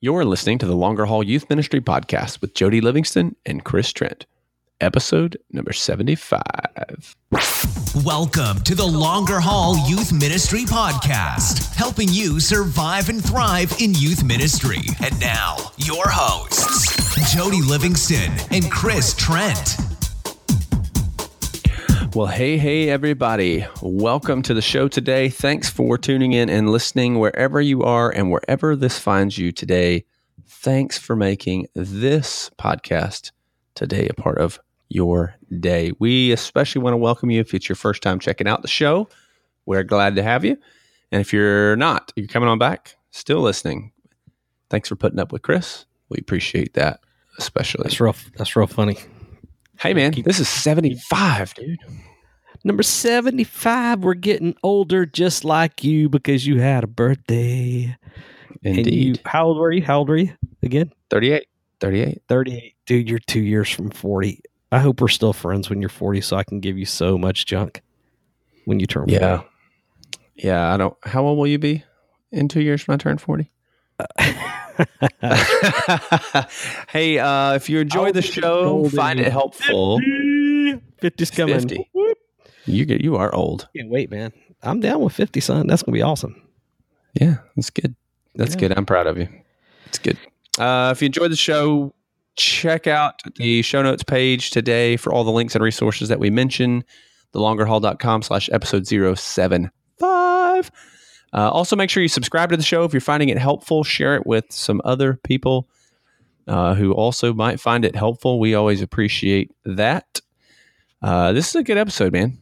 You're listening to the Longer Haul Youth Ministry Podcast with Jody Livingston and Chris Trent, episode number 75. Welcome to the Longer Haul Youth Ministry Podcast, helping you survive and thrive in youth ministry. And now, your hosts, Jody Livingston and Chris Trent. Well, hey, hey, everybody. Welcome to the show today. Thanks for tuning in and listening wherever you are and wherever this finds you today. Thanks for making this podcast today a part of your day. We especially want to welcome you if it's your first time checking out the show. We're glad to have you. And if you're not, you're coming on back, still listening. Thanks for putting up with Chris. We appreciate that, especially. That's real. That's real funny. Hey, man, this is 75, dude. Number 75, we're getting older just like you because you had a birthday. And Indeed. you, how old were you? How old were you again? 38. 38. 38. Dude, you're two years from 40. I hope we're still friends when you're 40 so I can give you so much junk when you turn 40. Yeah. Yeah. I don't. How old will you be in two years when I turn 40? hey, uh, if you enjoy the show, find it helpful. 50's coming. 50. You get, you are old. Can't wait, man. I'm down with 50, son. That's going to be awesome. Yeah, that's good. That's Yeah. good. I'm proud of you. It's good. Uh, if you enjoyed the show, check out the show notes page today for all the links and resources that we mentioned. TheLongerHaul.com slash episode 075. Uh, also, make sure you subscribe to the show if you're finding it helpful. Share it with some other people uh, who also might find it helpful. We always appreciate that. Uh, this is a good episode, man.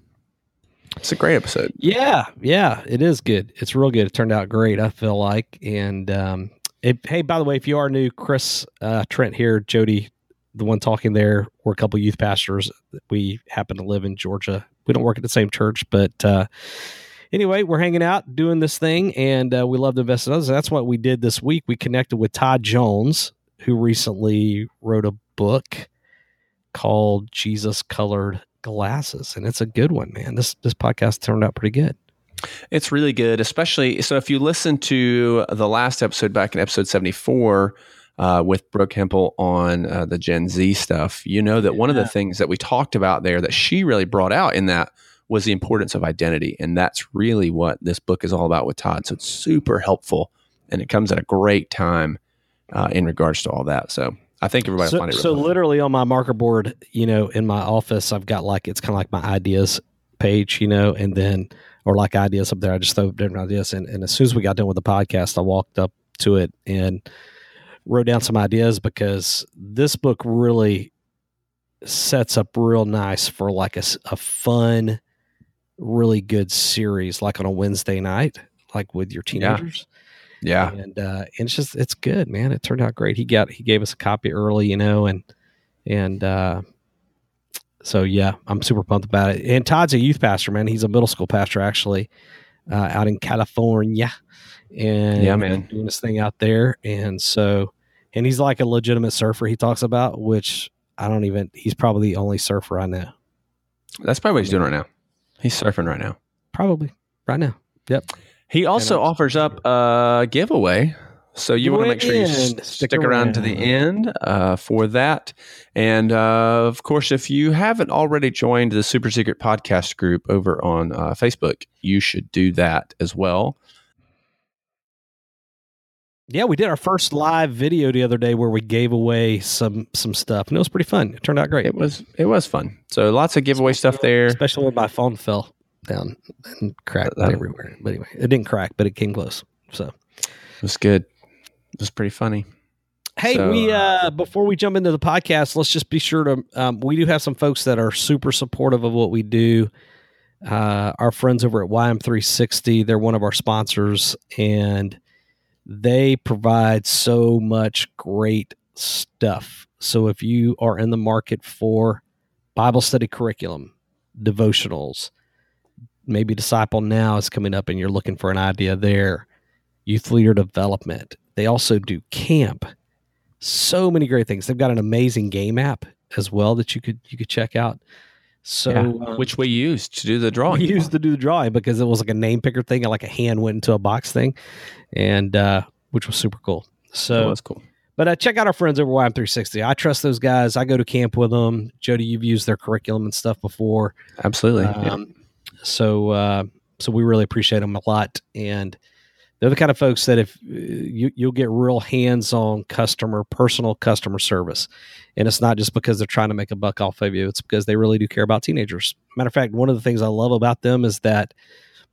It's a great episode. Yeah, yeah, it is good. It's real good. It turned out great. I feel like. And um, it, hey, by the way, if you are new, Chris uh, Trent here, Jody, the one talking there, we're a couple youth pastors. We happen to live in Georgia. We don't work at the same church, but uh, anyway, we're hanging out doing this thing, and uh, we love to invest in others. That's what we did this week. We connected with Todd Jones, who recently wrote a book called Jesus Colored Glasses, and it's a good one, man. This this podcast turned out pretty good. It's really good, especially so if you listen to the last episode back in episode 74 uh, with Brooke Hempell on uh, the Gen Z stuff, you know that one of the things that we talked about there that she really brought out in that was the importance of identity. And that's really what this book is all about with Todd. So it's super helpful and it comes at a great time uh, in regards to all that. So I think everybody so, find it so really literally on my marker board, you know, in my office, I've got like it's kind of like my ideas page, you know, and then or like ideas up there. I just throw different ideas, and, and as soon as we got done with the podcast, I walked up to it and wrote down some ideas because this book really sets up real nice for like a, a fun, really good series, like on a Wednesday night, like with your Yeah. teenagers Yeah. and uh, and it's just it's good, man. It turned out great. He got he gave us a copy early, you know, and and uh, so yeah, I'm super pumped about it. And Todd's a youth pastor, man. He's a middle school pastor actually, uh, out in California, and Yeah, man. doing this thing out there. And so, and he's like a legitimate surfer. He talks about which I don't even. He's probably the only surfer I know. That's probably what he's doing right now. He's surfing right now. Probably right now. Yep. He also offers up a giveaway. So you want to make sure you stick, Stick around. to the end uh, for that. And uh, of course, if you haven't already joined the Super Secret Podcast group over on uh, Facebook, you should do that as well. Yeah, we did our first live video the other day where we gave away some some stuff, and it was pretty fun. It turned out great, It was it was fun. So lots of giveaway stuff there. especially when my phone fell down and cracked That- everywhere. But anyway, it didn't crack, but it came close. So It was good. It was pretty funny. Hey, So, we uh before we jump into the podcast, let's just be sure to um, we do have some folks that are super supportive of what we do. Uh, our friends over at YM360, they're one of our sponsors, and they provide so much great stuff. So if you are in the market for Bible study curriculum, devotionals, maybe Disciple Now is coming up and you're looking for an idea there, youth leader development. They also do camp so many great things. They've got an amazing game app as well that you could you could check out. So Yeah, um, which we used to do the drawing. we used to do the drawing because it was like a name picker thing, and like a hand went into a box thing, and uh, which was super cool. So that was cool. But uh, check out our friends over YM360. I trust those guys. I go to camp with them. Jody, you've used their curriculum and stuff before. Absolutely. yeah. Um, So, uh, so we really appreciate them a lot, and they're the kind of folks that if uh, you you'll get real hands-on customer, personal customer service, and it's not just because they're trying to make a buck off of you. It's because they really do care about teenagers. Matter of fact, one of the things I love about them is that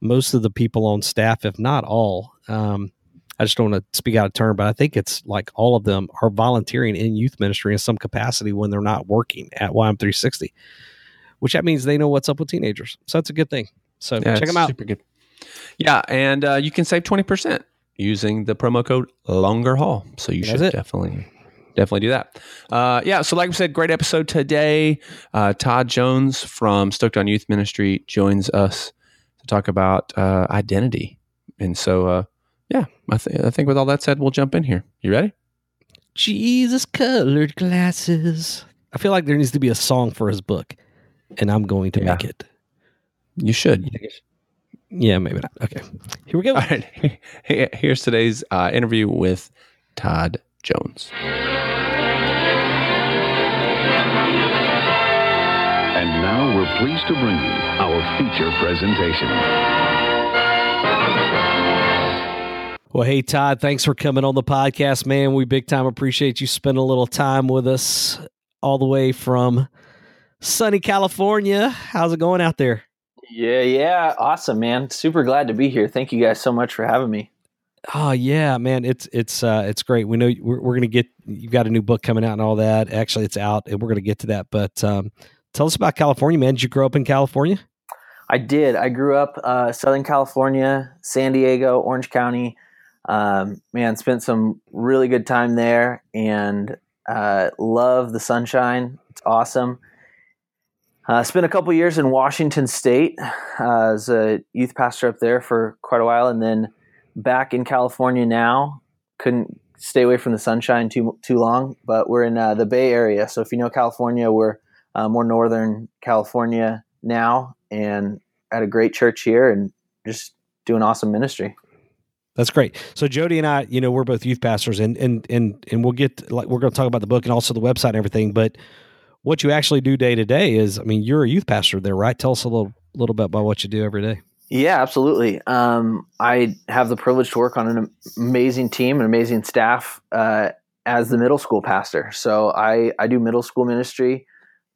most of the people on staff, if not all, um, I just don't want to speak out of turn, but I think it's like all of them are volunteering in youth ministry in some capacity when they're not working at YM360, which that means they know what's up with teenagers. So that's a good thing. So Yeah, check them out. Super good. Yeah, and uh, you can save twenty percent using the promo code Longer Haul. So you That's should it. definitely definitely do that. Uh, yeah. So like we said, great episode today. Uh, Todd Jones from Stoked on Youth Ministry joins us to talk about uh, identity. And so, uh, yeah, I, th- I think with all that said, we'll jump in here. You ready? Jesus colored glasses. I feel like there needs to be a song for his book, and I'm going to Yeah. make it. You should. Yeah, maybe not. Okay. Here we go. All right. Here's today's uh, interview with Todd Jones. And now we're pleased to bring you our feature presentation. Well, hey, Todd, thanks for coming on the podcast, man. We big time appreciate you spending a little time with us all the way from sunny California. How's it going out there? Yeah, yeah, awesome, man. Super glad to be here. Thank you guys so much for having me. Oh yeah, man, it's it's uh it's great. We know we're, we're gonna get you've got a new book coming out and all that. Actually, it's out, and we're gonna get to that. But um, tell us about California, man. Did you grow up in California? I did. I grew up uh, Southern California, San Diego, Orange County. Um, man, spent some really good time there, and uh, love the sunshine. It's awesome. Uh, spent a couple years in Washington State uh, as a youth pastor up there for quite a while, and then back in California now. Couldn't stay away from the sunshine too too long, but we're in uh, the Bay Area. So if you know California, we're uh, more northern California now, and at a great church here, and just doing awesome ministry. That's great. So Jody and I, you know, we're both youth pastors, and and and and we'll get like we're going to talk about the book and also the website and everything. But what you actually do day to day is, I mean, you're a youth pastor there, right? Tell us a little little bit about what you do every day. Yeah, absolutely. Um, I have the privilege to work on an amazing team, an amazing staff uh, as the middle school pastor. So I, I do middle school ministry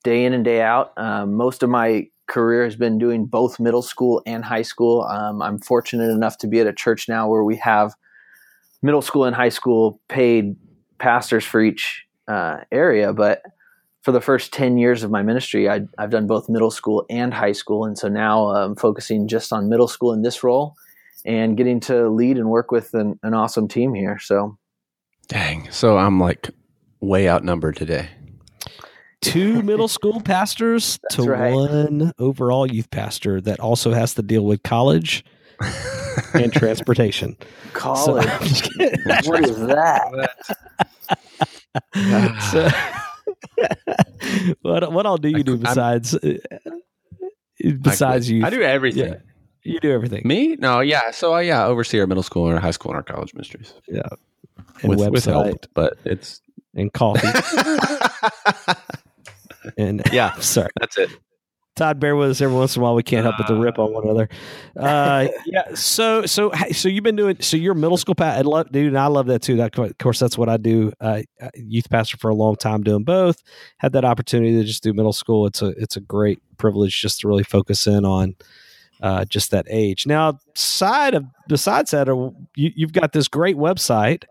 day in and day out. Um, most of my career has been doing both middle school and high school. Um, I'm fortunate enough to be at a church now where we have middle school and high school paid pastors for each uh, area, but for the first 10 years of my ministry, I, I've done both middle school and high school. And so now uh, I'm focusing just on middle school in this role and getting to lead and work with an, an awesome team here. So, Dang. So I'm like way outnumbered today. Two middle school pastors to right. one overall youth pastor that also has to deal with college and transportation. College, I'm just kidding. what is that? So- what what all do you do I'm- besides uh, besides you? I do everything. Yeah. You do everything. Me? No, yeah. So I yeah, oversee our middle school and our high school and our college ministries. Yeah. And with, website with help, but it's and coffee and yeah, sorry. that's it. Todd, bear with us every once in a while. We can't help but to rip on one another. Uh, yeah. So, so, so you've been doing. So you're middle school pastor, love, dude, and I love that too. That, of course, that's what I do. Uh, youth pastor for a long time, doing both. Had that opportunity to just do middle school. It's a, it's a great privilege just to really focus in on uh, just that age. Now, side of besides that, uh, you, you've got this great website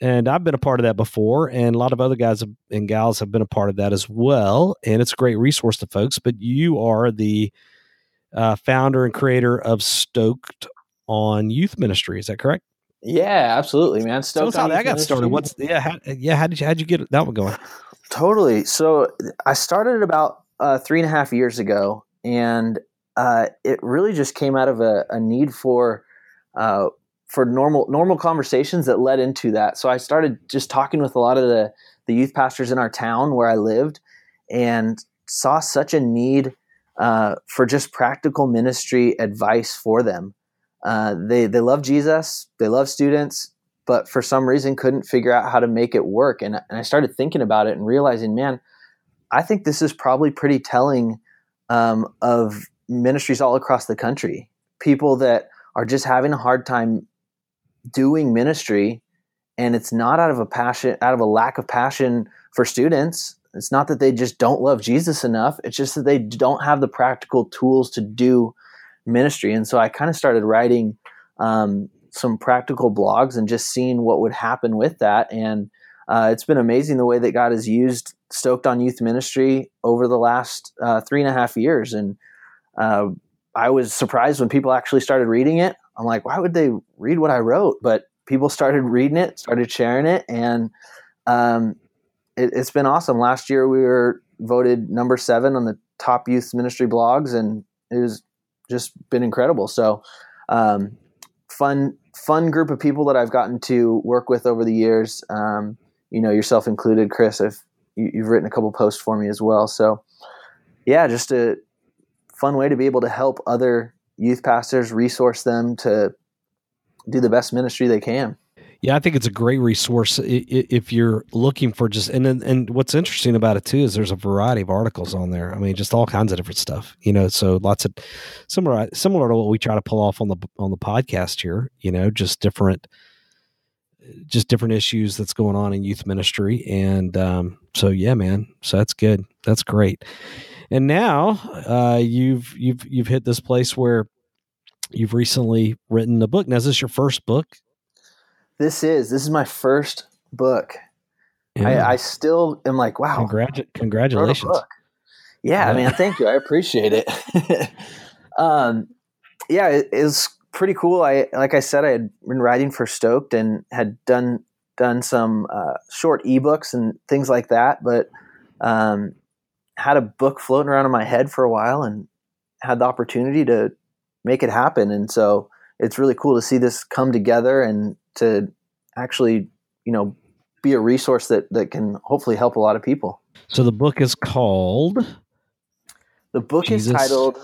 and I've been a part of that before, and a lot of other guys and gals have been a part of that as well. And it's a great resource to folks. But you are the uh, founder and creator of Stoked on Youth Ministry. Is that correct? Yeah, absolutely, man. Tell us how on that Youth got started. What's yeah, how, yeah? How did you how'd you get that one going? Totally. So I started about uh, three and a half years ago, and uh, it really just came out of a, a need for uh, for normal normal conversations that led into that. So I started just talking with a lot of the the youth pastors in our town where I lived, and saw such a need uh, for just practical ministry advice for them. Uh, they they love Jesus, they love students, but for some reason couldn't figure out how to make it work. And, and I started thinking about it and realizing, man, I think this is probably pretty telling um, of ministries all across the country. People that are just having a hard time doing ministry, and it's not out of a passion, out of a lack of passion for students. It's not that they just don't love Jesus enough. It's just that they don't have the practical tools to do ministry. And so I kind of started writing um, some practical blogs and just seeing what would happen with that. And uh, it's been amazing the way that God has used Stoked on Youth Ministry over the last uh, three and a half years. And uh, I was surprised when people actually started reading it. I'm like, why would they read what I wrote? But people started reading it, started sharing it, and um, it, it's been awesome. Last year we were voted number seven on the top youth ministry blogs, and it was just been incredible. So, um, fun, fun group of people that I've gotten to work with over the years. Um, you know, yourself included, Chris. I've you, have written a couple posts for me as well. So, yeah, just a fun way to be able to help other youth pastors, resource them to do the best ministry they can. Yeah, I think it's a great resource if you're looking for just and and what's interesting about it too is there's a variety of articles on there. I mean, just all kinds of different stuff. You know, so lots of similar similar to what we try to pull off on the on the podcast here. You know, just different just different issues that's going on in youth ministry, and um, so yeah, man. So that's good. That's great. And now uh, you've you've you've hit this place where you've recently written a book. Now, is this your first book? This is. This is my first book. Yeah. I, I, still am like, wow. Congratu- congratulations. Yeah, yeah, man. Thank you. I appreciate it. um, yeah, it, it was pretty cool. I, like I said, I had been writing for Stoked and had done, done some uh, short ebooks and things like that, but um, had a book floating around in my head for a while and had the opportunity to make it happen. And so it's really cool to see this come together and to actually, you know, be a resource that that can hopefully help a lot of people. So the book is called. The book Jesus, is titled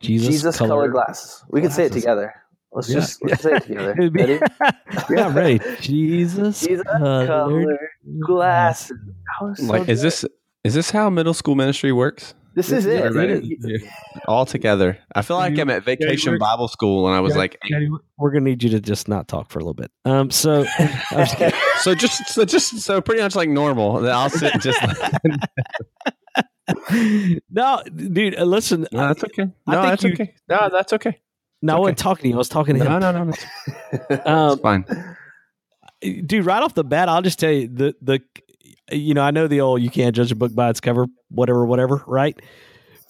Jesus, Jesus Colored, Colored Glasses. We glasses. can say it together. Let's yeah. just let's say it together. Ready? yeah, ready. Jesus, Jesus colored, colored glasses. So like, good. is this is this how middle school ministry works? This is it. All together. I feel like I'm at vacation Bible school and I was like, we're going to need you to just not talk for a little bit. Um, so, so just, so just, so pretty much like normal. I'll sit just. no, dude, uh, listen. No, that's okay. No, that's you, okay. No, that's okay. No, okay. I wasn't talking to you. I was talking to no, him. No, no, no. It's, um, it's fine. Dude, right off the bat, I'll just tell you the the you know, I know the old you can't judge a book by its cover, whatever, whatever, right?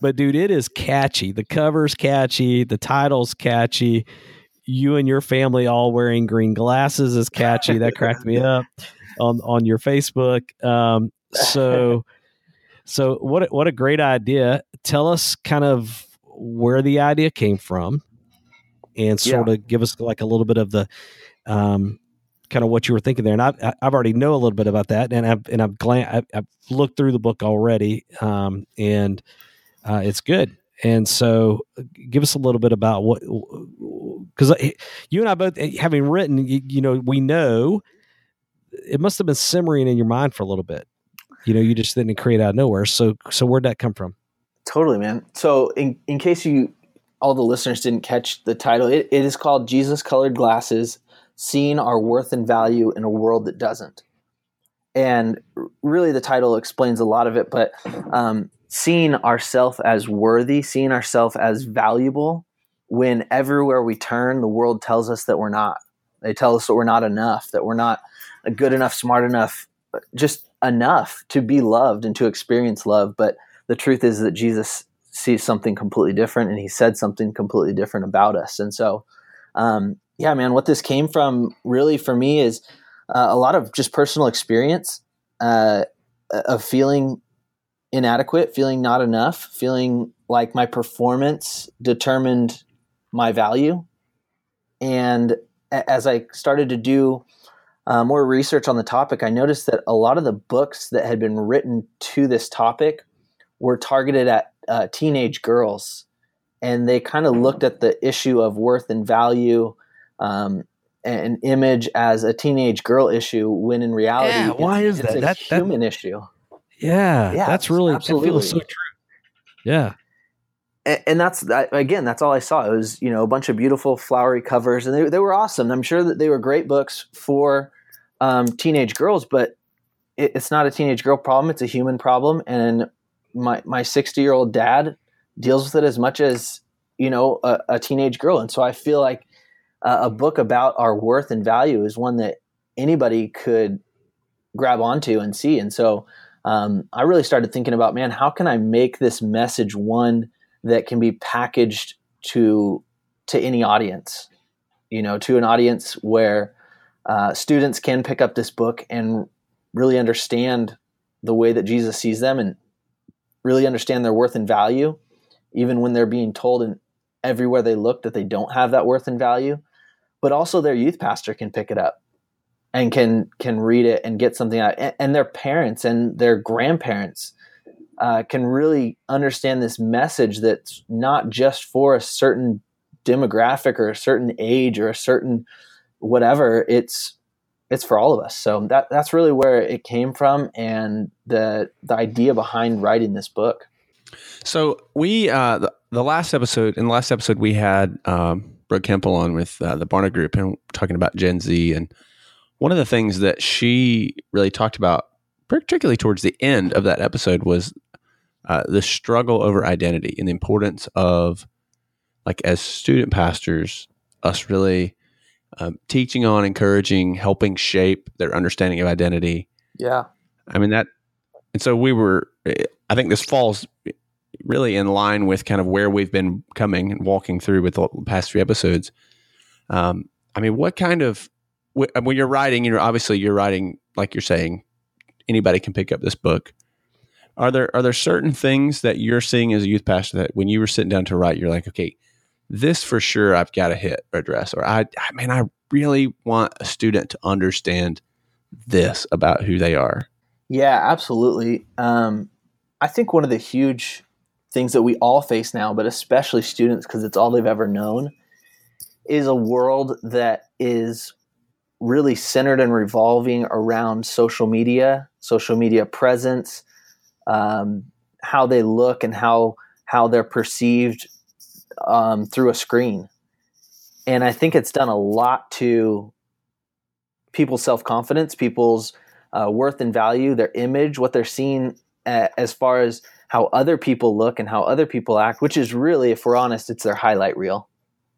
But dude, it is catchy. The cover's catchy, the title's catchy. You and your family all wearing green glasses is catchy. That cracked me up on on your Facebook. Um, so so what what a great idea. Tell us kind of where the idea came from and sort yeah. of give us like a little bit of the um, kind of what you were thinking there. And I've, I've already know a little bit about that, and I've and I've glan- I've, I've looked through the book already, um, and uh, it's good. And so, give us a little bit about what, because you and I both, eh, having written, you, you, know, we know it must have been simmering in your mind for a little bit. You know, you just didn't create out of nowhere. So, so where'd that come from? Totally, man. So, in in case you all the listeners didn't catch the title, it, it is called Jesus Colored Glasses seeing our worth and value in a world that doesn't. And really, the title explains a lot of it, but um, seeing ourselves as worthy, seeing ourselves as valuable, when everywhere we turn, the world tells us that we're not. They tell us that we're not enough, that we're not good enough, smart enough, just enough to be loved and to experience love. But the truth is that Jesus sees something completely different and he said something completely different about us. And so um, yeah, man, what this came from really for me is uh, a lot of just personal experience uh, of feeling inadequate, feeling not enough, feeling like my performance determined my value. And as I started to do uh, more research on the topic, I noticed that a lot of the books that had been written to this topic were targeted at uh, teenage girls. And they kind of looked at the issue of worth and value um, an image as a teenage girl issue when in reality, Yeah, why it's, is it's that? a That- that- human issue. Yeah, Yeah, that's really that absolutely. feels so true. Yeah, and, and that's that, again that's all i saw it was you know a bunch of beautiful flowery covers and they, they were awesome i'm sure that they were great books for um, teenage girls but it, it's not a teenage girl problem it's a human problem and my my 60 year old dad deals with it as much as you know a, a teenage girl and so i feel like uh, a book about our worth and value is one that anybody could grab onto and see. And so um, i really started thinking about man how can i make this message one that can be packaged to to any audience? You know to an audience where uh, students can pick up this book and really understand the way that jesus sees them and really understand their worth and value even when they're being told in everywhere they look that they don't have that worth and value but also their youth pastor can pick it up and can can read it and get something out. And, and their parents and their grandparents uh, can really understand this message that's not just for a certain demographic or a certain age or a certain whatever. It's it's for all of us. So that that's really where it came from and the the idea behind writing this book. So we uh, the, the last episode in the last episode we had um, Brooke Hempell on with uh, the Barna Group and talking about Gen Z and one of the things that she really talked about, particularly towards the end of that episode, was uh, the struggle over identity and the importance of like as student pastors, us really um, teaching on, encouraging, helping shape their understanding of identity yeah I mean that, and so we were. I think this falls really in line with kind of where we've been coming and walking through with the past three episodes. Um, I mean, what kind of when you're writing, you know, obviously you're writing like you're saying, anybody can pick up this book. Are there are there certain things that you're seeing as a youth pastor that when you were sitting down to write, you're like, okay, this for sure I've got to hit or address, or I, I mean, I really want a student to understand this about who they are. Yeah, absolutely. Um, I think one of the huge things that we all face now, but especially students, because it's all they've ever known, is a world that is really centered and revolving around social media, social media presence, um, how they look, and how how they're perceived um, through a screen. And I think it's done a lot to people's self confidence, people's uh, worth and value, their image, what they're seeing as far as how other people look and how other people act, which is really, if we're honest, it's their highlight reel.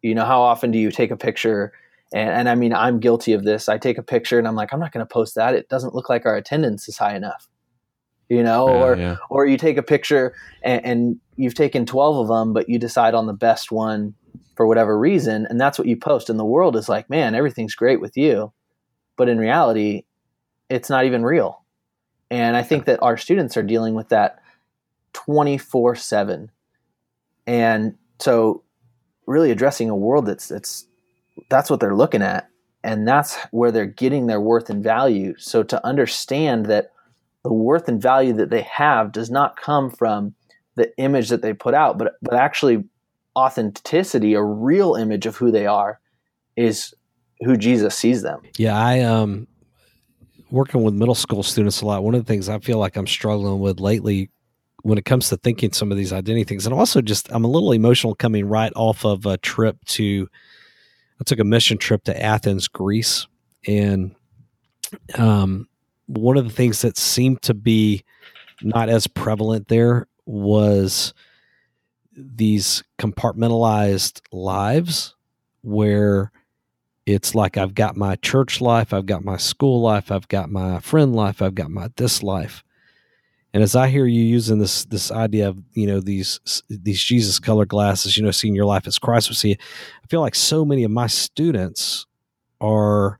You know, how often do you take a picture? And, and I mean, I'm guilty of this. I take a picture and I'm like, I'm not going to post that. It doesn't look like our attendance is high enough. You know, Yeah, or yeah. or you take a picture and, and you've taken 12 of them, but you decide on the best one for whatever reason, and that's what you post. And the world is like, man, everything's great with you, but in reality, it's not even real. And I think that our students are dealing with that 24 7. And so really addressing a world that's that's that's what they're looking at and that's where they're getting their worth and value. So to understand that the worth and value that they have does not come from the image that they put out, but but actually authenticity, a real image of who they are is who Jesus sees them. Yeah, I um working with middle school students a lot. One of the things I feel like I'm struggling with lately when it comes to thinking some of these identity things, and also just I'm a little emotional coming right off of a trip to I took a mission trip to Athens, Greece, and um one of the things that seemed to be not as prevalent there was these compartmentalized lives where it's like I've got my church life, I've got my school life, I've got my friend life, I've got my this life. And as I hear you using this this idea of you know these these Jesus color glasses, you know, seeing your life as Christ would see it, I feel like so many of my students are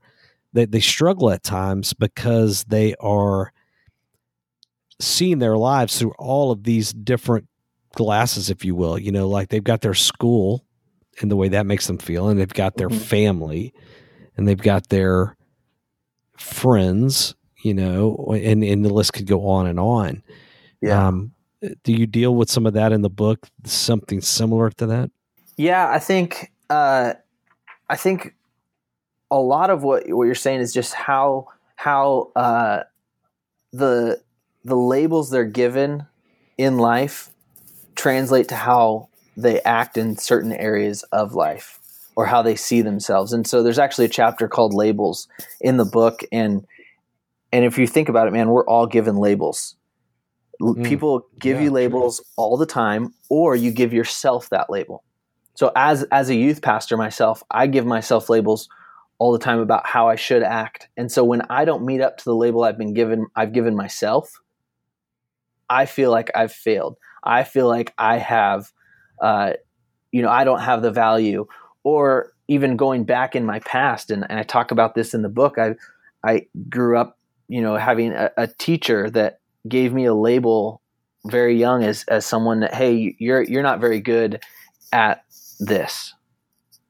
they they struggle at times because they are seeing their lives through all of these different glasses, if you will. You know, like they've got their school and the way that makes them feel, and they've got their Mhm. family, and they've got their friends. You know, and and the list could go on and on. Um, do you deal with some of that in the book? Something similar to that? Yeah, I think uh, I think a lot of what what you're saying is just how how uh, the the labels they're given in life translate to how they act in certain areas of life or how they see themselves. And so there's actually a chapter called labels in the book and and if you think about it man, we're all given labels. Mm, People give yeah, you labels true. all the time or you give yourself that label. So as as a youth pastor myself, I give myself labels all the time about how I should act. And so when I don't meet up to the label I've been given I've given myself, I feel like I've failed. I feel like I have uh, you know, I don't have the value or even going back in my past and, and I talk about this in the book. I I grew up, you know, having a, a teacher that gave me a label very young as as someone that hey, you're you're not very good at this.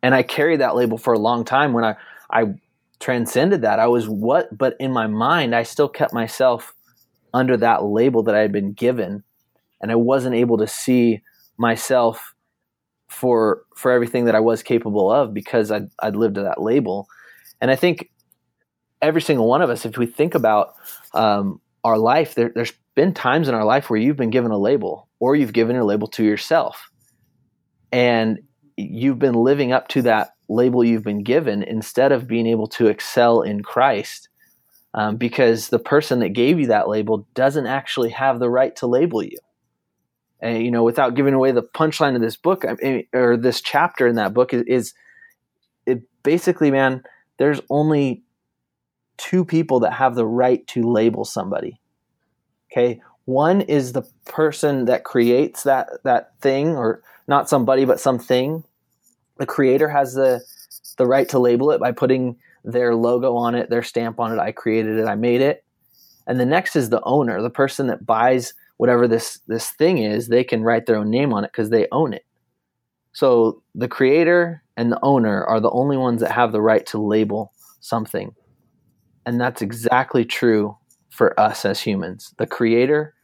And I carried that label for a long time when I I transcended that. I was what but in my mind I still kept myself under that label that I had been given and I wasn't able to see myself for for everything that I was capable of because I'd, I'd lived to that label. And I think every single one of us, if we think about um, our life, there, there's been times in our life where you've been given a label or you've given a label to yourself. And you've been living up to that label you've been given instead of being able to excel in Christ. Um, because the person that gave you that label doesn't actually have the right to label you and you know without giving away the punchline of this book or this chapter in that book is, is it basically man there's only two people that have the right to label somebody. Okay? One is the person that creates that that thing or not somebody but something. The creator has the the right to label it by putting their logo on it their stamp on it i created it i made it. And the next is the owner the person that buys whatever this this thing is, they can write their own name on it because they own it. So the creator and the owner are the only ones that have the right to label something. And that's exactly true for us as humans. The creator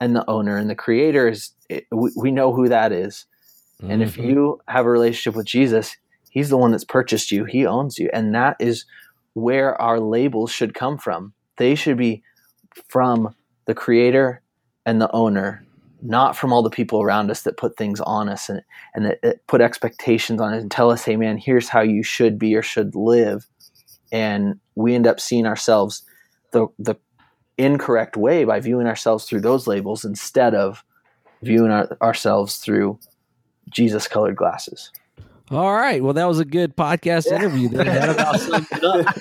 and the owner. And the creator is, we, we know who that is. Mm-hmm. And if mm-hmm. you have a relationship with Jesus, he's the one that's purchased you, he owns you. And that is where our labels should come from. They should be from the creator and the owner, not from all the people around us that put things on us and, and that, that put expectations on us and tell us, hey, man, here's how you should be or should live. And we end up seeing ourselves the, the incorrect way by viewing ourselves through those labels instead of viewing our, ourselves through Jesus colored glasses. All right. Well, that was a good podcast yeah. interview. That about it up.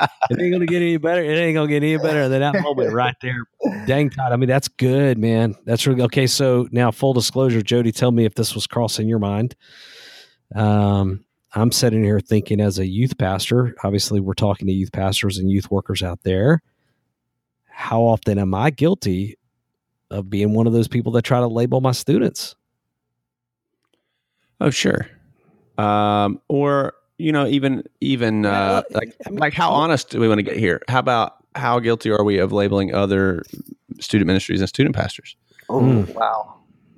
it ain't gonna get any better. It ain't gonna get any better than that moment right there. Dang Todd. I mean, that's good, man. That's really okay. So now, full disclosure, Jody, tell me if this was crossing your mind. Um, I'm sitting here thinking as a youth pastor. Obviously, we're talking to youth pastors and youth workers out there. How often am I guilty of being one of those people that try to label my students? Oh, sure. Um, or you know, even even uh, like I mean, like how honest do we want to get here? How about how guilty are we of labeling other student ministries and student pastors? Oh mm. wow.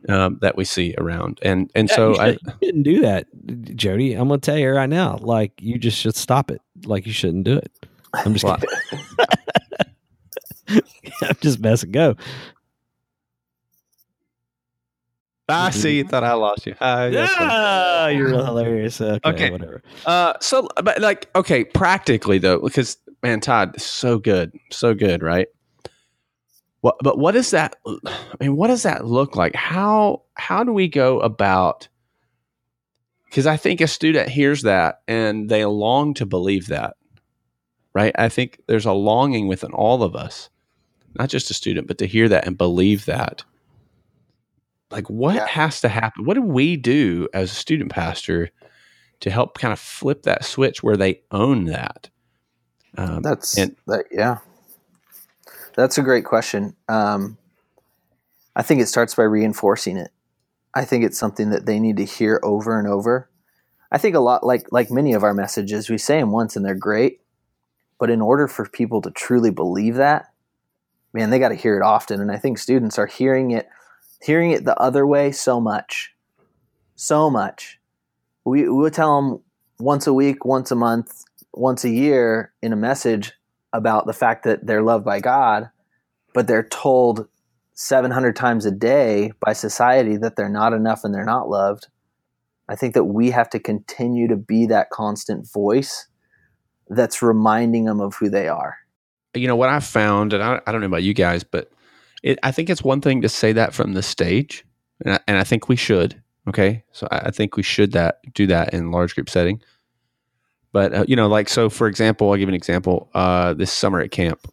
Um, that we see around, and and yeah, so you I didn't do that, Jody. I'm gonna tell you right now, like you just should stop it. Like you shouldn't do it. I'm just I'm just messing. Go. I see. You thought I lost you. Uh, yeah, you're hilarious. Okay, okay. whatever. Uh, so, but like, okay, practically though, because man, Todd, so good, so good, right? What, but what does that? I mean, what does that look like? How how do we go about? Because I think a student hears that and they long to believe that, right? I think there's a longing within all of us, not just a student, but to hear that and believe that like what yeah. has to happen what do we do as a student pastor to help kind of flip that switch where they own that um, that's and, that, yeah that's a great question. Um, i think it starts by reinforcing it. I think it's something that they need to hear over and over. I think a lot like like many of our messages we say them once and they're great. But in order for people to truly believe that man they got to hear it often. And i think students are hearing it hearing it the other way so much, so much. We we would tell them once a week, once a month, once a year in a message about the fact that they're loved by God, but they're told 700 times a day by society that they're not enough and they're not loved. I think that we have to continue to be that constant voice that's reminding them of who they are. You know, what I've found, and I, I don't know about you guys, but it, I think it's one thing to say that from the stage, and I, and I think we should. Okay, so I, I, think we should that do that in large group setting. But uh, you know, like so, for example, I'll give an example. Uh, this summer at camp,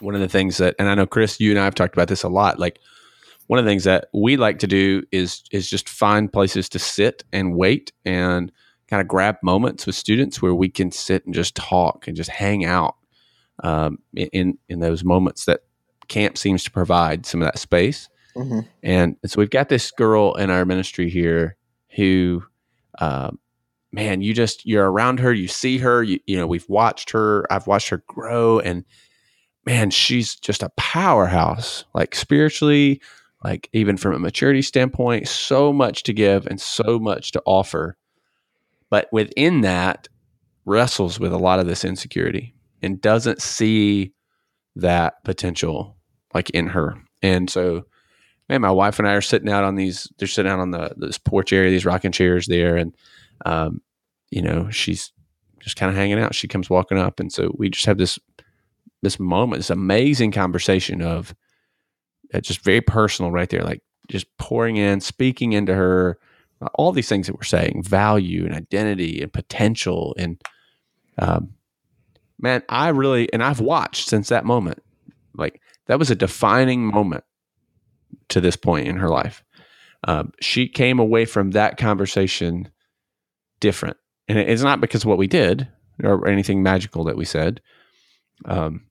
one of the things that, and I know Chris, you and I have talked about this a lot. Like one of the things that we like to do is is just find places to sit and wait and kind of grab moments with students where we can sit and just talk and just hang out um, in in those moments that camp seems to provide some of that space. Mm-hmm. And so we've got this girl in our ministry here who, um, man, you just you're around her, you see her, you, you know, we've watched her, I've watched her grow, and man, she's just a powerhouse, like spiritually, like even from a maturity standpoint, so much to give and so much to offer. But within that, wrestles with a lot of this insecurity and doesn't see that potential like in her. And so man, my wife and I are sitting out on these. They're sitting out on the this porch area, these rocking chairs there, and um, you know, she's just kind of hanging out. She comes walking up, and so we just have this this moment, this amazing conversation of uh, just very personal, right there, like just pouring in, speaking into her, uh, all these things that we're saying, value and identity and potential, and um, man, I really and I've watched since that moment, like that was a defining moment to this point in her life. Um, she came away from that conversation different. And it's not because what we did or anything magical that we said. Um,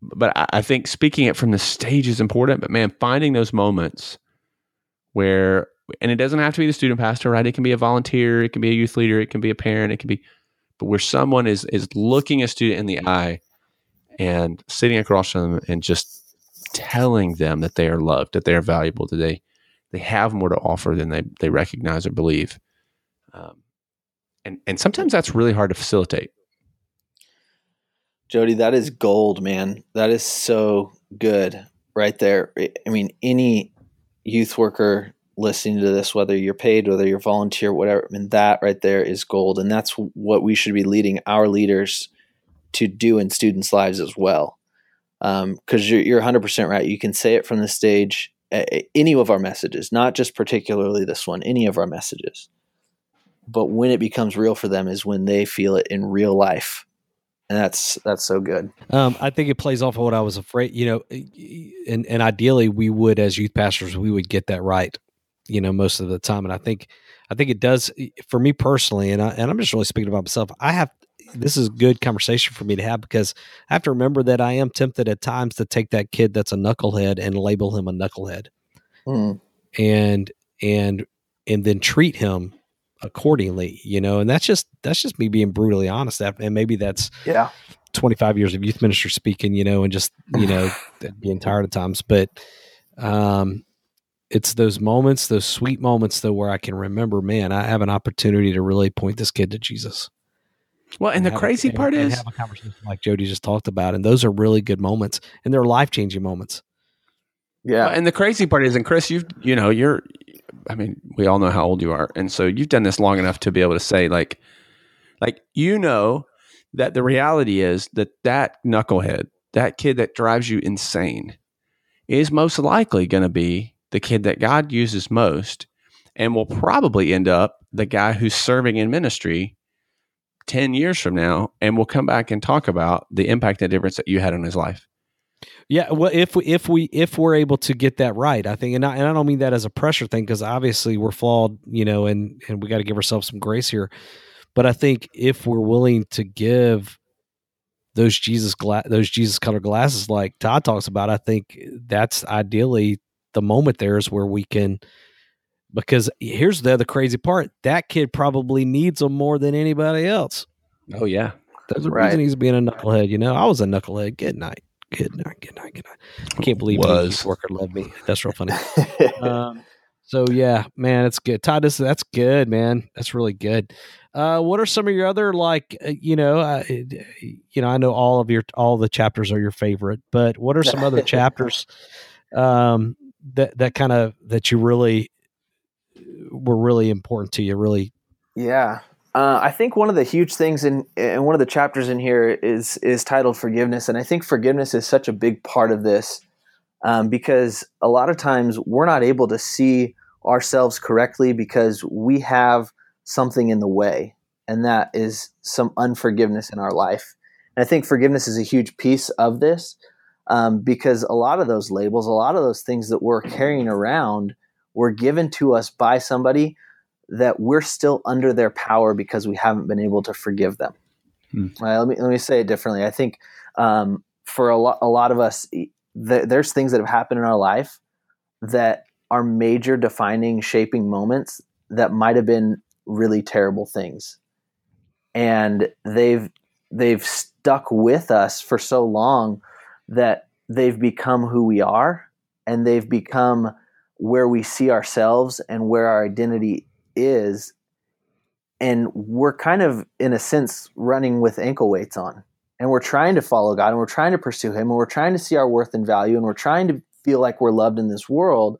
but I, I think speaking it from the stage is important. But man, finding those moments where, and it doesn't have to be the student pastor, right? It can be a volunteer, it can be a youth leader, it can be a parent, it can be, but where someone is is looking a student in the eye and sitting across from them and just telling them that they are loved, that they are valuable, that they they have more to offer than they they recognize or believe. Um, and and sometimes that's really hard to facilitate. Jody, that is gold, man. That is so good right there. I mean, any youth worker listening to this, whether you're paid, whether you're volunteer, whatever, I mean, that right there is gold. And that's what we should be leading our leaders to do in students' lives as well because um, you're, you're 100% right. You can say it from the stage, any of our messages, not just particularly this one, any of our messages. But when it becomes real for them is when they feel it in real life. And that's that's so good. Um, I think it plays off of what I was afraid, you know, and and ideally we would as youth pastors we would get that right, you know, most of the time. And I think I think it does for me personally, and I and I'm just really speaking about myself. I have this is a good conversation for me to have because I have to remember that I am tempted at times to take that kid that's a knucklehead and label him a knucklehead, mm. and and and then treat him accordingly, you know. And that's just that's just me being brutally honest. And maybe that's yeah. 25 years of youth minister speaking, you know, and just, you know, being tired at times. But um, it's those moments, those sweet moments, though, where I can remember, man, I have an opportunity to really point this kid to Jesus. Well, and, and the crazy a, part and, is have a conversation like Jody just talked about, and those are really good moments, and they're life changing moments. Yeah, well, and the crazy part is, and Chris, you've you know, you're, I mean, we all know how old you are, and so you've done this long enough to be able to say, like, like you know that the reality is that that knucklehead, that kid that drives you insane, is most likely going to be the kid that God uses most, and will probably end up the guy who's serving in ministry 10 years from now and we'll come back and talk about the impact and difference that you had on his life. Yeah, well, if we if we if we're able to get that right, I think, and I, and I don't mean that as a pressure thing because obviously we're flawed, you know, and and we got to give ourselves some grace here. But I think if we're willing to give those Jesus gla- those Jesus color glasses, like Todd talks about, I think that's ideally the moment there is where we can because here's the other crazy part that kid probably needs them more than anybody else. Oh, yeah. There's a right. reason he's being a knucklehead. You know, I was a knucklehead. Good night. Good night. Good night. Good night. I can't believe was. worker loved me. That's real funny. um, So yeah, man, it's good. Todd, this, that's good, man. That's really good. Uh, what are some of your other like, uh, you know, uh, you know, I know all of your all the chapters are your favorite, but what are some other chapters um, that that kind of that you really were really important to you? Really, yeah. Uh, I think one of the huge things in, in one of the chapters in here is is titled forgiveness, and I think forgiveness is such a big part of this um, because a lot of times we're not able to see ourselves correctly because we have something in the way, and that is some unforgiveness in our life. And I think forgiveness is a huge piece of this um, because a lot of those labels, a lot of those things that we're carrying around, were given to us by somebody that we're still under their power because we haven't been able to forgive them. Hmm. Right, let me let me say it differently. I think um, for a lot a lot of us, th- there's things that have happened in our life that are major defining shaping moments that might have been really terrible things, and they've they've stuck with us for so long that they've become who we are, and they've become where we see ourselves and where our identity is and we're kind of in a sense running with ankle weights on. And we're trying to follow god and we're trying to pursue him and we're trying to see our worth and value and we're trying to feel like we're loved in this world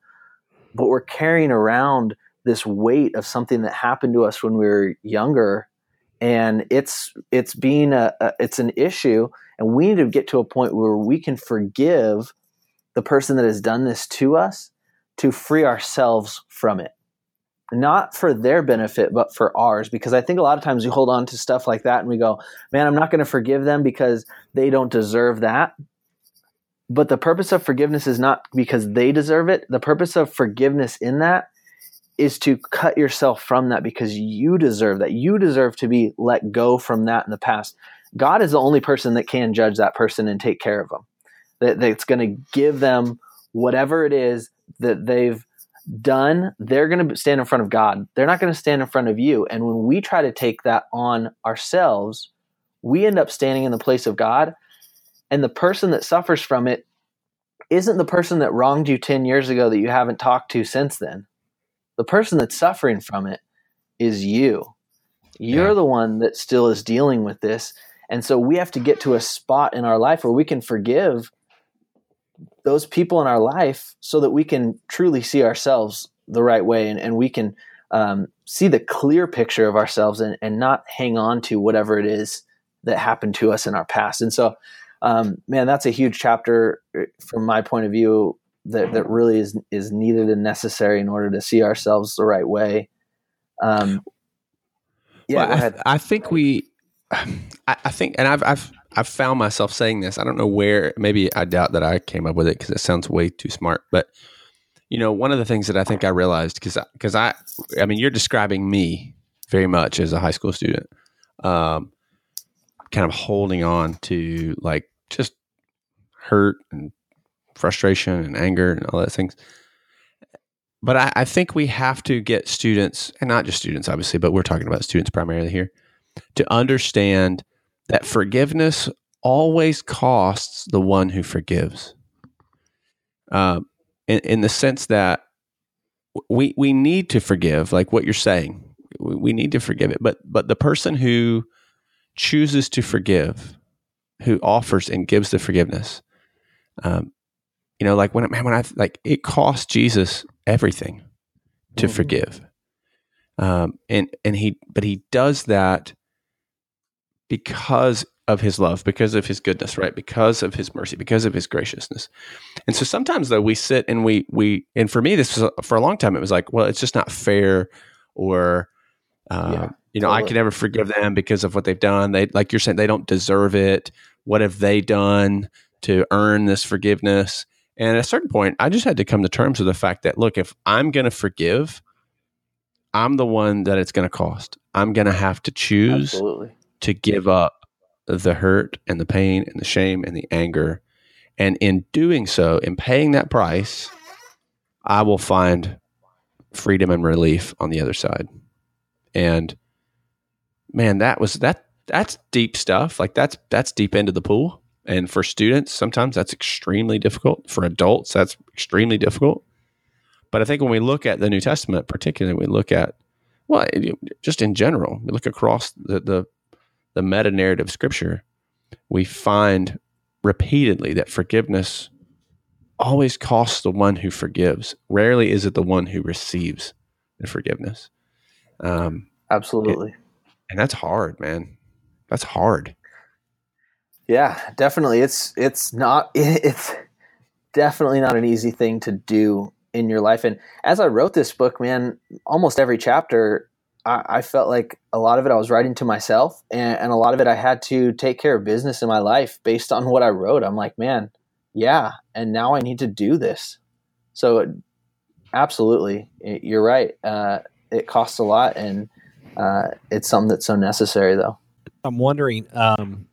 but we're carrying around this weight of something that happened to us when we were younger and it's it's being a, a it's an issue and we need to get to a point where we can forgive the person that has done this to us to free ourselves from it not for their benefit, but for ours. Because I think a lot of times we hold on to stuff like that and we go, man, I'm not going to forgive them because they don't deserve that. But the purpose of forgiveness is not because they deserve it. The purpose of forgiveness in that is to cut yourself from that because you deserve that. You deserve to be let go from that in the past. God is the only person that can judge that person and take care of them. That, that's going to give them whatever it is that they've done, they're going to stand in front of God. They're not going to stand in front of you. And when we try to take that on ourselves, we end up standing in the place of God. And the person that suffers from it isn't the person that wronged you 10 years ago that you haven't talked to since then. The person that's suffering from it is you. You're yeah. the one that still is dealing with this. And so we have to get to a spot in our life where we can forgive those people in our life so that we can truly see ourselves the right way and, and we can um, see the clear picture of ourselves and, and not hang on to whatever it is that happened to us in our past. And so, um, man, that's a huge chapter uh, from my point of view that, that really is, is needed and necessary in order to see ourselves the right way. Um, yeah, well, I, I, think we, I, I think, and I've, I've, I've found myself saying this. I don't know where. Maybe I doubt that I came up with it because it sounds way too smart. But you know, one of the things that I think I realized because I, I, I mean, you're describing me very much as a high school student, um, kind of holding on to like just hurt and frustration and anger and all those things. But I, I think we have to get students, and not just students, obviously, but we're talking about students primarily here, to understand that forgiveness always costs the one who forgives. Um, in, in the sense that we we need to forgive, like what you're saying, we, we need to forgive it. But but the person who chooses to forgive, who offers and gives the forgiveness, um, you know, like when man, when I like it cost Jesus everything to mm-hmm. forgive, um, and and he but he does that because of his love, because of his goodness, right? Because of his mercy, because of his graciousness. And so sometimes though we sit and we we and for me this was for a long time it was like, well, it's just not fair or uh, yeah, you know, totally. I can never forgive them because of what they've done. They like you're saying they don't deserve it. What have they done to earn this forgiveness? And at a certain point, I just had to come to terms with the fact that look, if I'm going to forgive, I'm the one that it's going to cost. I'm going to have to choose Absolutely to give up the hurt and the pain and the shame and the anger. And in doing so, in paying that price, I will find freedom and relief on the other side. And man, that was that that's deep stuff. Like that's that's deep into the pool. And for students, sometimes that's extremely difficult. For adults, that's extremely difficult. But I think when we look at the New Testament, particularly, we look at well, just in general, we look across the the, the meta narrative Scripture, we find repeatedly that forgiveness always costs the one who forgives. Rarely is it the one who receives the forgiveness. Um, Absolutely, and, and that's hard, man. That's hard. Yeah, definitely. It's it's not it's definitely not an easy thing to do in your life. And as I wrote this book, man, almost every chapter, I, felt like a lot of it I was writing to myself, and, and, a lot of it I had to take care of business in my life based on what I wrote. I'm like, man, yeah, and now I need to do this. So, absolutely, you're right. Uh, it costs a lot, and uh, it's something that's so necessary, though. I'm wondering. Um,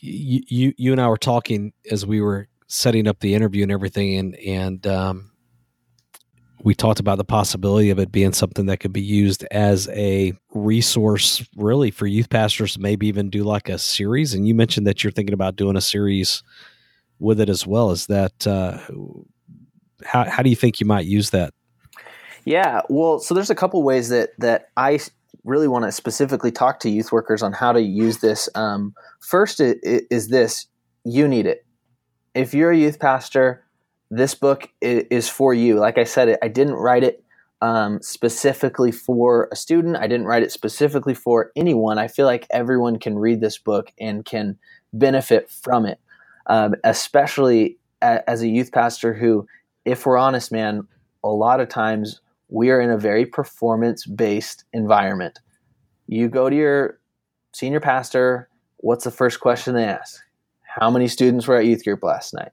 you, you you and I were talking as we were setting up the interview and everything, and and um, we talked about the possibility of it being something that could be used as a resource, really, for youth pastors to maybe even do like a series. And you mentioned that you're thinking about doing a series with it as well. Is that uh, how how do you think you might use that? Yeah, well, so there's a couple ways that that I really want to specifically talk to youth workers on how to use this. Um, first is this: you need it if you're a youth pastor, this book is for you. Like I said, I didn't write it um, specifically for a student. I didn't write it specifically for anyone. I feel like everyone can read this book and can benefit from it, um, especially as a youth pastor who, if we're honest, man, a lot of times we are in a very performance based environment. You go to your senior pastor, what's the first question they ask? how many students were at youth group last night.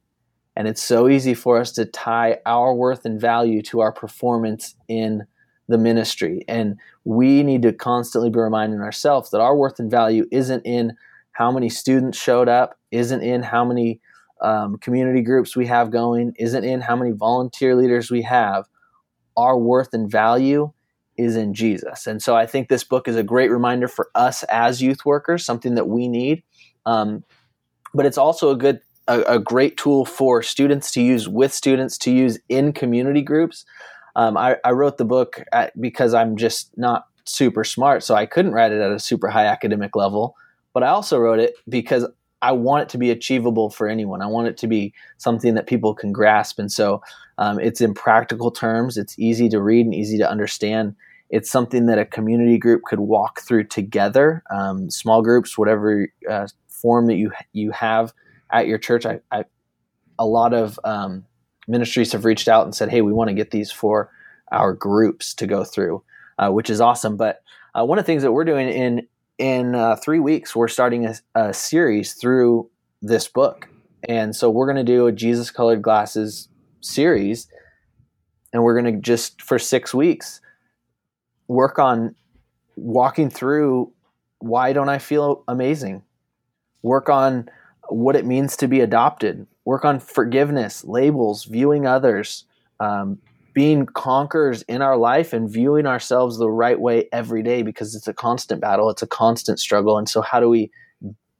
And it's so easy for us to tie our worth and value to our performance in the ministry. And we need to constantly be reminding ourselves that our worth and value isn't in how many students showed up, isn't in how many um, community groups we have going, isn't in how many volunteer leaders we have. Our worth and value is in Jesus. And so I think this book is a great reminder for us as youth workers, something that we need. Um, but it's also a good a, a, great tool for students to use with students to use in community groups. Um, I, I, wrote the book at, because I'm just not super smart, so I couldn't write it at a super high academic level. But I also wrote it because I want it to be achievable for anyone. I want it to be something that people can grasp, and so um, it's in practical terms. It's easy to read and easy to understand. It's something that a community group could walk through together, um, small groups, whatever uh, form that you you have at your church. I, I a lot of um, ministries have reached out and said, "Hey, we want to get these for our groups to go through," uh, which is awesome. But uh, one of the things that we're doing in in uh, three weeks, we're starting a, a, series through this book, and so we're going to do a Jesus colored glasses series, and we're going to just for six weeks work on walking through why don't I feel amazing? work on what it means to be adopted, work on forgiveness, labels, viewing others, um, being conquerors in our life and viewing ourselves the right way every day because it's a constant battle, it's a constant struggle. And so, how do we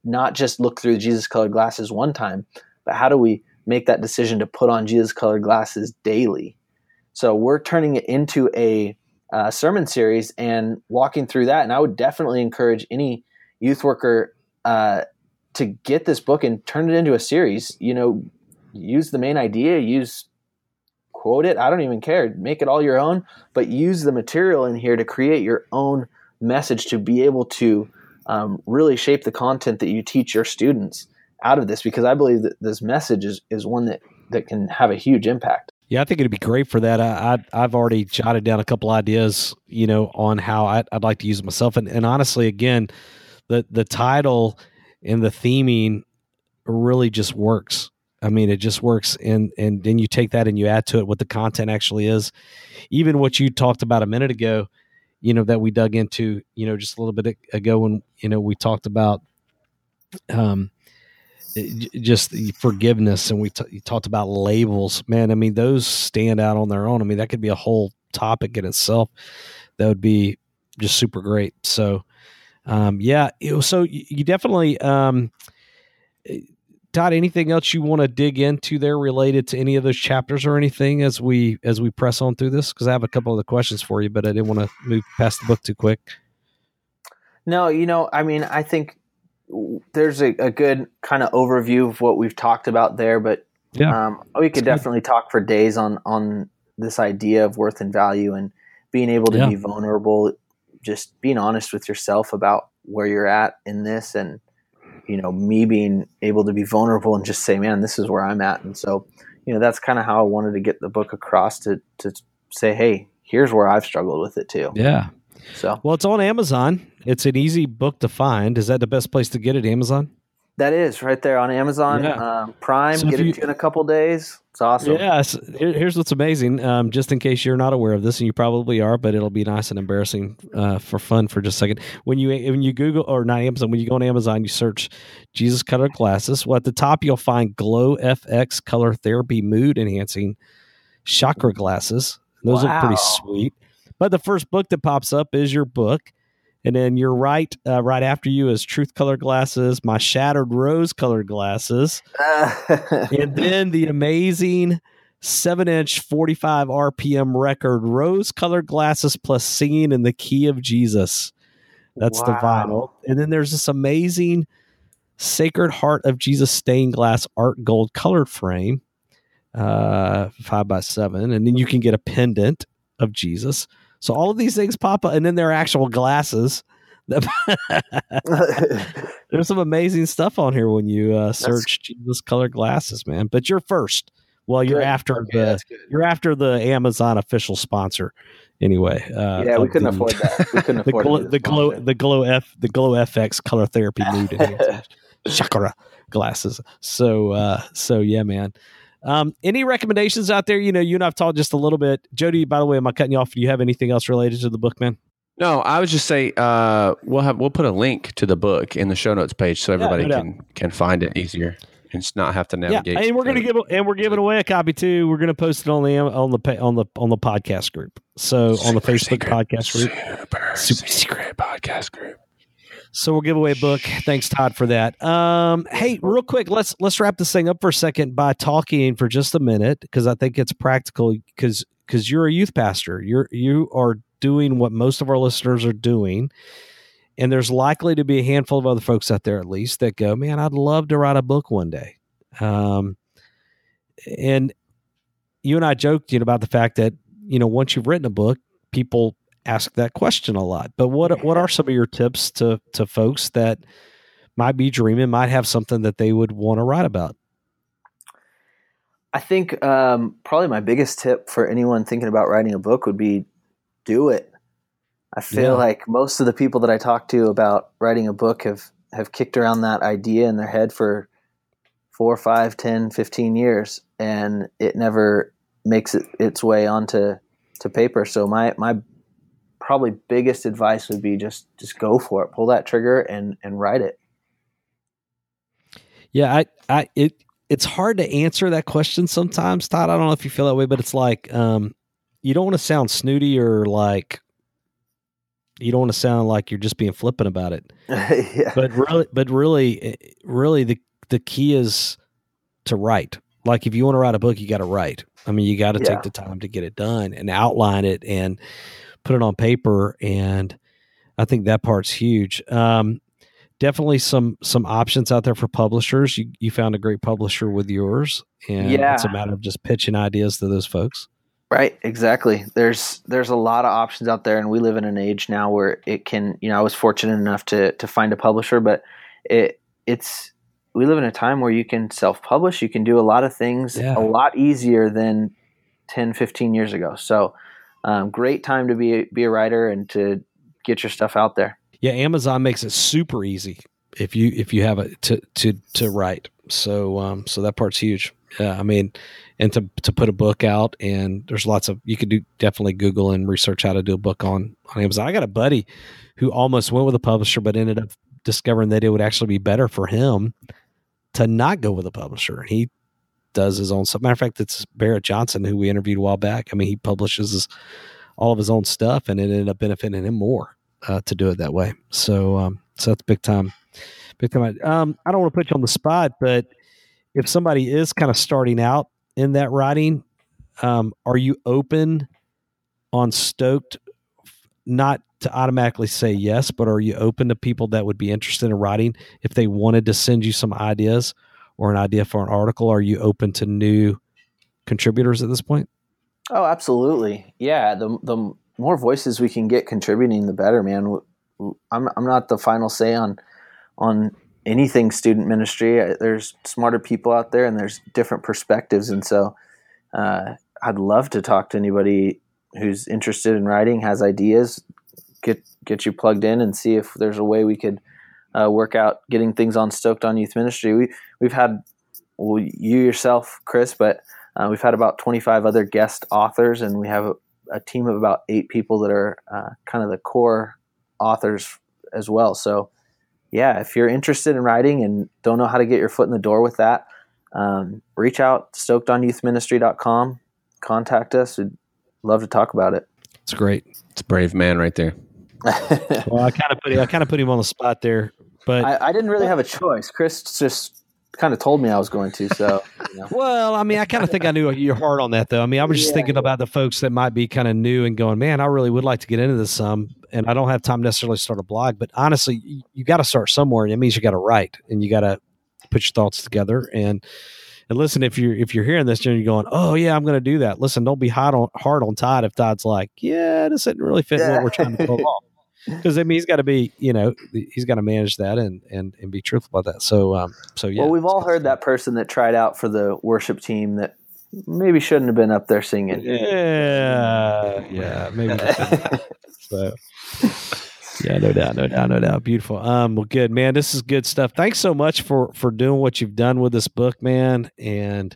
not just look through Jesus colored glasses one time, but how do we make that decision to put on Jesus colored glasses daily? So, we're turning it into a uh, sermon series and walking through that. And I would definitely encourage any youth worker uh, to get this book and turn it into a series, you know, use the main idea, use quote it, I don't even care, make it all your own, but use the material in here to create your own message to be able to um, really shape the content that you teach your students out of this because I believe that this message is, is one that, that can have a huge impact. Yeah, I think it'd be great for that. I, I have already jotted down a couple ideas, you know, on how I'd, I'd like to use it myself. And, and honestly, again, the the title and the theming really just works. I mean, it just works, and and then you take that and you add to it what the content actually is. Even what you talked about a minute ago, you know, that we dug into, you know, just a little bit ago when you know we talked about, um, just forgiveness, and we t- talked about labels. Man, I mean, those stand out on their own. I mean, that could be a whole topic in itself. That would be just super great. So, um, yeah, so you definitely um, Todd, anything else you want to dig into there related to any of those chapters or anything as we as we press on through this? Because I have a couple of the questions for you, but I didn't want to move past the book too quick. No, you know, I mean, I think there's a, a good kind of overview of what we've talked about there, but Yeah. um, we could That's good. definitely talk for days on on this idea of worth and value and being able to Yeah. be vulnerable, just being honest with yourself about where you're at in this, and you know, me being able to be vulnerable and just say, "Man, this is where I'm at," and so you know, that's kind of how I wanted to get the book across to to say, "Hey, here's where I've struggled with it too." Yeah. So Well, it's on Amazon. It's an easy book to find. Is that the best place to get it? Amazon. That is right there on Amazon Yeah. um, Prime. So get it you- to you in a couple days. It's awesome. Yes. Here- Here's what's amazing. Um, just in case you're not aware of this, and you probably are, but it'll be nice and embarrassing uh, for fun for just a second. When you when you Google or not Amazon, when you go on Amazon, you search Jesus colored glasses. Well, at the top you'll find Glow FX color therapy mood enhancing chakra glasses. Those are pretty sweet. But the first book that pops up is your book. And then you're right, uh, right after you is Truth Color Glasses, my Shattered Rose Colored Glasses, and then the amazing seven inch 45 rpm record rose colored glasses plus singing in the key of jesus. That's the vinyl. And then there's this amazing sacred heart of jesus stained glass art gold colored frame uh five by seven. And then you can get a pendant of jesus so all of these things pop up and then there are actual glasses there's some amazing stuff on here when you uh, search Jesus colored glasses, man. But you're first. Well, you're Good. after Okay, the you're after the Amazon official sponsor. Anyway, uh, yeah, we couldn't the- afford that. We couldn't the afford glow, the glow, the glow F, the glow FX color therapy mood chakra glasses. So, uh, so yeah, man. Um, any recommendations out there? You know, you and I've talked just a little bit. Jody, by the way, am I cutting you off? Do you have anything else related to the book, man? No, I would just say uh, we'll have we'll put a link to the book in the show notes page so no everybody doubt. can can find it easier and just not have to navigate. Yeah, and we're gonna give and we're giving away a copy too. We're gonna post it on the on the on the on the podcast group. So on the Facebook secret, podcast group. super, Super secret podcast group. So we'll give away a book. Thanks, Todd, for that. Um, hey, real quick, let's let's wrap this thing up for a second by talking for just a minute because I think it's practical because because you're a youth pastor. You're you are doing what most of our listeners are doing. And there's likely to be a handful of other folks out there, at least, that go, man, I'd love to write a book one day. Um, and you and I joked you know, about the fact that you know once you've written a book, people ask that question a lot. But what what are some of your tips to to folks that might be dreaming, might have something that they would want to write about? I think um, probably my biggest tip for anyone thinking about writing a book would be do it. I feel Yeah. like most of the people that I talk to about writing a book have, have kicked around that idea in their head for four, five, 10, 15 years, and it never makes it its way onto to paper. So my, my probably biggest advice would be just just go for it, pull that trigger and and write it. Yeah, I, I, it, it's hard to answer that question sometimes, Todd. I don't know if you feel that way, but it's like, um, you don't want to sound snooty or like, you don't want to sound like you're just being flippant about it. yeah. But really, but really, eh, really, the the key is to write. Like, if you want to write a book, you got to write. I mean, you got to Yeah. take the time to get it done and outline it and put it on paper. And I think that part's huge. Um, definitely some some options out there for publishers. You you found a great publisher with yours, and yeah. it's a matter of just pitching ideas to those folks. Right, exactly. There's there's a lot of options out there, and we live in an age now where it can. You know, I was fortunate enough to to find a publisher, but it it's we live in a time where you can self publish. You can do a lot of things Yeah. a lot easier than 10, 15 years ago. So, um, great time to be a, be a writer and to get your stuff out there. Yeah, Amazon makes it super easy if you if you have it to to to write. So um so that part's huge. Yeah, I mean, and to to put a book out and there's lots of you could do definitely Google and research how to do a book on on Amazon. I got a buddy who almost went with a publisher but ended up discovering that it would actually be better for him to not go with a publisher. He does his own stuff. Matter of fact, it's Barrett Johnson who we interviewed a while back. I mean, he publishes his, all of his own stuff, and it ended up benefiting him more uh, to do it that way. So, um, so that's big time, big time. Um, I don't want to put you on the spot, but if somebody is kind of starting out in that writing, um, are you open on Stoked not to automatically say yes, but are you open to people that would be interested in writing if they wanted to send you some ideas or an idea for an article? Are you open to new contributors at this point? Oh, absolutely. Yeah, the the more voices we can get contributing, the better, man. I'm I'm not the final say on on anything student ministry. There's smarter people out there, and there's different perspectives, and so uh, I'd love to talk to anybody who's interested in writing, has ideas, get get you plugged in, and see if there's a way we could uh, work out getting things on Stoked on Youth Ministry. We we've had well, you yourself, Chris, but uh, we've had about 25 other guest authors, and we have a, a team of about eight people that are uh, kind of the core authors as well. So, yeah, if you're interested in writing and don't know how to get your foot in the door with that, um, reach out stokedonyouthministry.com, contact us. We'd love to talk about it. It's great. It's a brave man right there. Well, I kind of put him, I kind of put him on the spot there, but I, I didn't really have a choice. Chris just kind of told me I was going to. So, you know. well, I mean, I kind of think I knew your heart on that, though. I mean, I was just yeah, thinking yeah. about the folks that might be kind of new and going, man, I really would like to get into this some, and I don't have time necessarily to start a blog. But honestly, you, you got to start somewhere, and it means you got to write, and you got to put your thoughts together. And and listen, if you're if you're hearing this and you're going, oh yeah, I'm going to do that. Listen, don't be hard on hard on Todd if Todd's like, yeah, this isn't really fitting yeah. what we're trying to pull off because I mean he's got to be you know he's got to manage that and and and be truthful about that. So um so yeah. Well, we've all heard that person that tried out for the worship team that maybe shouldn't have been up there singing. Yeah, yeah, maybe. so. Yeah, no doubt, no doubt, no doubt. Beautiful. Um, well, good man. This is good stuff. Thanks so much for for doing what you've done with this book, man. And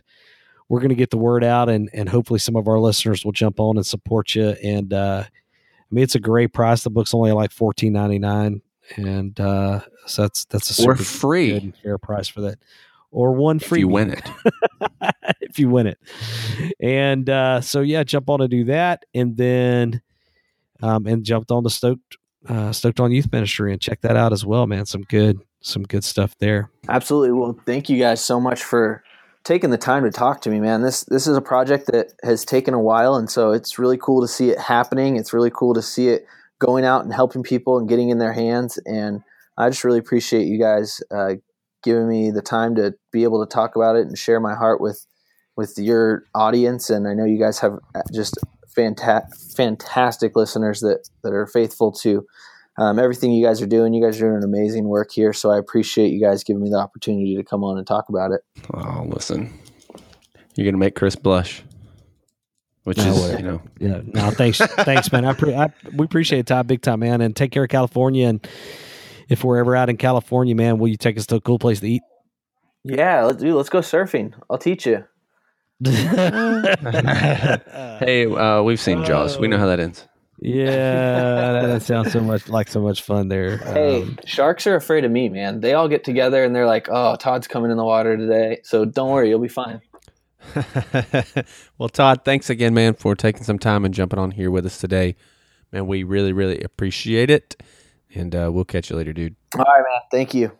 we're going to get the word out, and and hopefully some of our listeners will jump on and support you. And uh, I mean, it's a great price. The book's only like fourteen ninety nine, and uh, so that's that's a super free fair price for that, or one free. If you win it, if you win it, and uh, so yeah, jump on to do that, and then um, and jumped on the Stoked uh, Stoked on Youth Ministry and check that out as well, man. Some good some good stuff there. Absolutely. Well, thank you guys so much for taking the time to talk to me, man. This this is a project that has taken a while, and so it's really cool to see it happening. It's really cool to see it going out and helping people and getting in their hands. And I just really appreciate you guys uh, giving me the time to be able to talk about it and share my heart with with your audience. And I know you guys have just fanta- fantastic listeners that that are faithful to um, everything you guys are doing. You guys are doing an amazing work here, so I appreciate you guys giving me the opportunity to come on and talk about it. Oh, listen, you're gonna make Chris blush, which no, is you know, yeah. No, thanks, thanks, man. I, pre- I we appreciate it, Todd, big time, man, and take care of California. And if we're ever out in California, man, will you take us to a cool place to eat? Yeah, let's do. Let's go surfing. I'll teach you. hey, uh, we've seen Jaws. We know how that ends. Yeah, that sounds so much like so much fun there. Hey, um, sharks are afraid of me, man. They all get together and they're like, "Oh, Todd's coming in the water today, so don't worry, you'll be fine." well, Todd, thanks again, man, for taking some time and jumping on here with us today. Man, we really, really appreciate it, and uh, we'll catch you later, dude. All right, man. Thank you.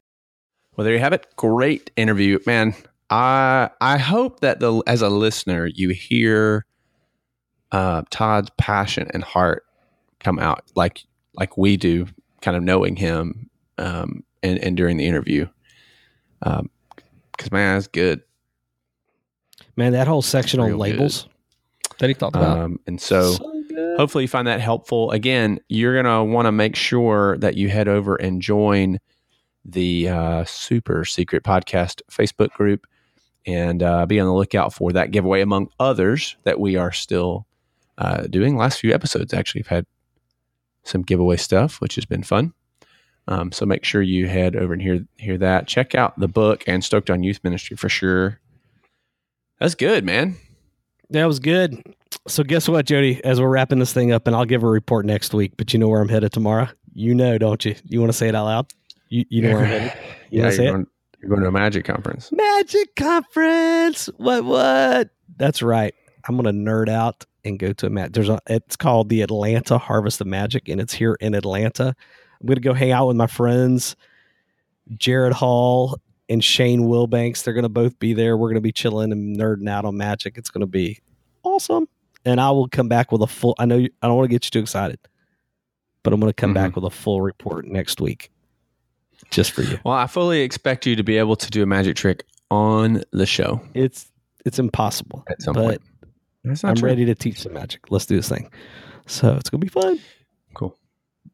Well, there you have it. Great interview, man. I I hope that the as a listener you hear uh, Todd's passion and heart come out like like we do, kind of knowing him um, and, and during the interview. Because um, man, that's good. Man, that whole section on labels good. that he talked about, um, and so, so hopefully you find that helpful. Again, you're gonna want to make sure that you head over and join the uh, super secret podcast Facebook group and uh, be on the lookout for that giveaway among others that we are still uh, doing. Last few episodes actually have had some giveaway stuff, which has been fun. Um, so make sure you head over and hear hear that. Check out the book and Stoked on Youth Ministry for sure. That's good, man. That was good. So guess what, Jody? As we're wrapping this thing up, and I'll give a report next week. But you know where I'm headed tomorrow. You know, don't you? You want to say it out loud? You, you know where I'm headed. You yeah, say it? You're going to a magic conference. Magic conference. What? What? That's right. I'm going to nerd out and go to a mat. There's a. It's called the Atlanta Harvest of Magic, and it's here in Atlanta. I'm going to go hang out with my friends, Jared Hall, and Shane Wilbanks. They're going to both be there. We're going to be chilling and nerding out on Magic. It's going to be awesome. And I will come back with a full. I know you, I don't want to get you too excited, but I'm going to come Mhm. back with a full report next week, just for you. Well, I fully expect you to be able to do a magic trick on the show It's it's impossible, at some but point. That's not I'm true. ready to teach some magic. Let's do this thing. So it's going to be fun. Cool.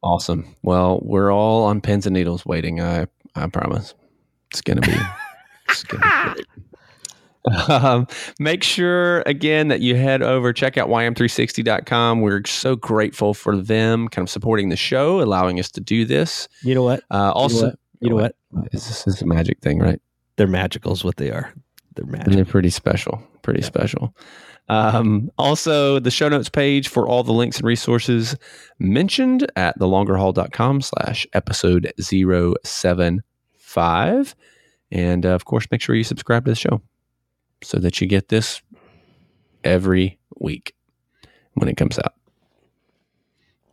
Awesome. Well, we're all on pins and needles waiting. I I promise. It's gonna be. it's gonna be great. Um, make sure again that you head over check out ym360.com we're so grateful for them kind of supporting the show allowing us to do this You know what? uh, also what? You know what? this is a magic thing right They're magical, is what they are. They're magic And magic. they're pretty special. Pretty special. Um, also, the show notes page for all the links and resources mentioned at thelongerhaul.com slash episode 075. And uh, of course, make sure you subscribe to the show so that you get this every week when it comes out.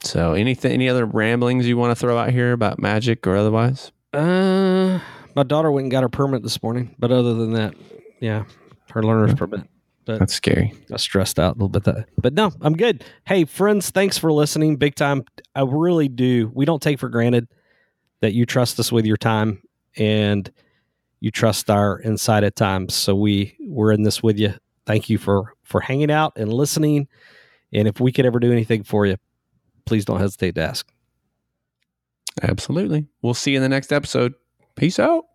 So, anything, any other ramblings you want to throw out here about magic or otherwise? Uh, my daughter went and got her permit this morning, but other than that, yeah, her learner's permit. But That's scary. I stressed out a little bit that, but no, I'm good. Hey, friends, thanks for listening. Big time. I really do. We don't take for granted that you trust us with your time and you trust our insight at times. So we we're in this with you. Thank you for for hanging out and listening. And if we could ever do anything for you, please don't hesitate to ask. Absolutely. We'll see you in the next episode. Peace out.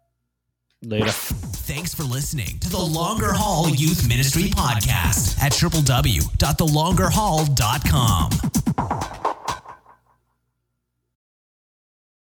Later. Thanks for listening to the Longer Haul Youth Ministry Podcast at www.thelongerhaul.com.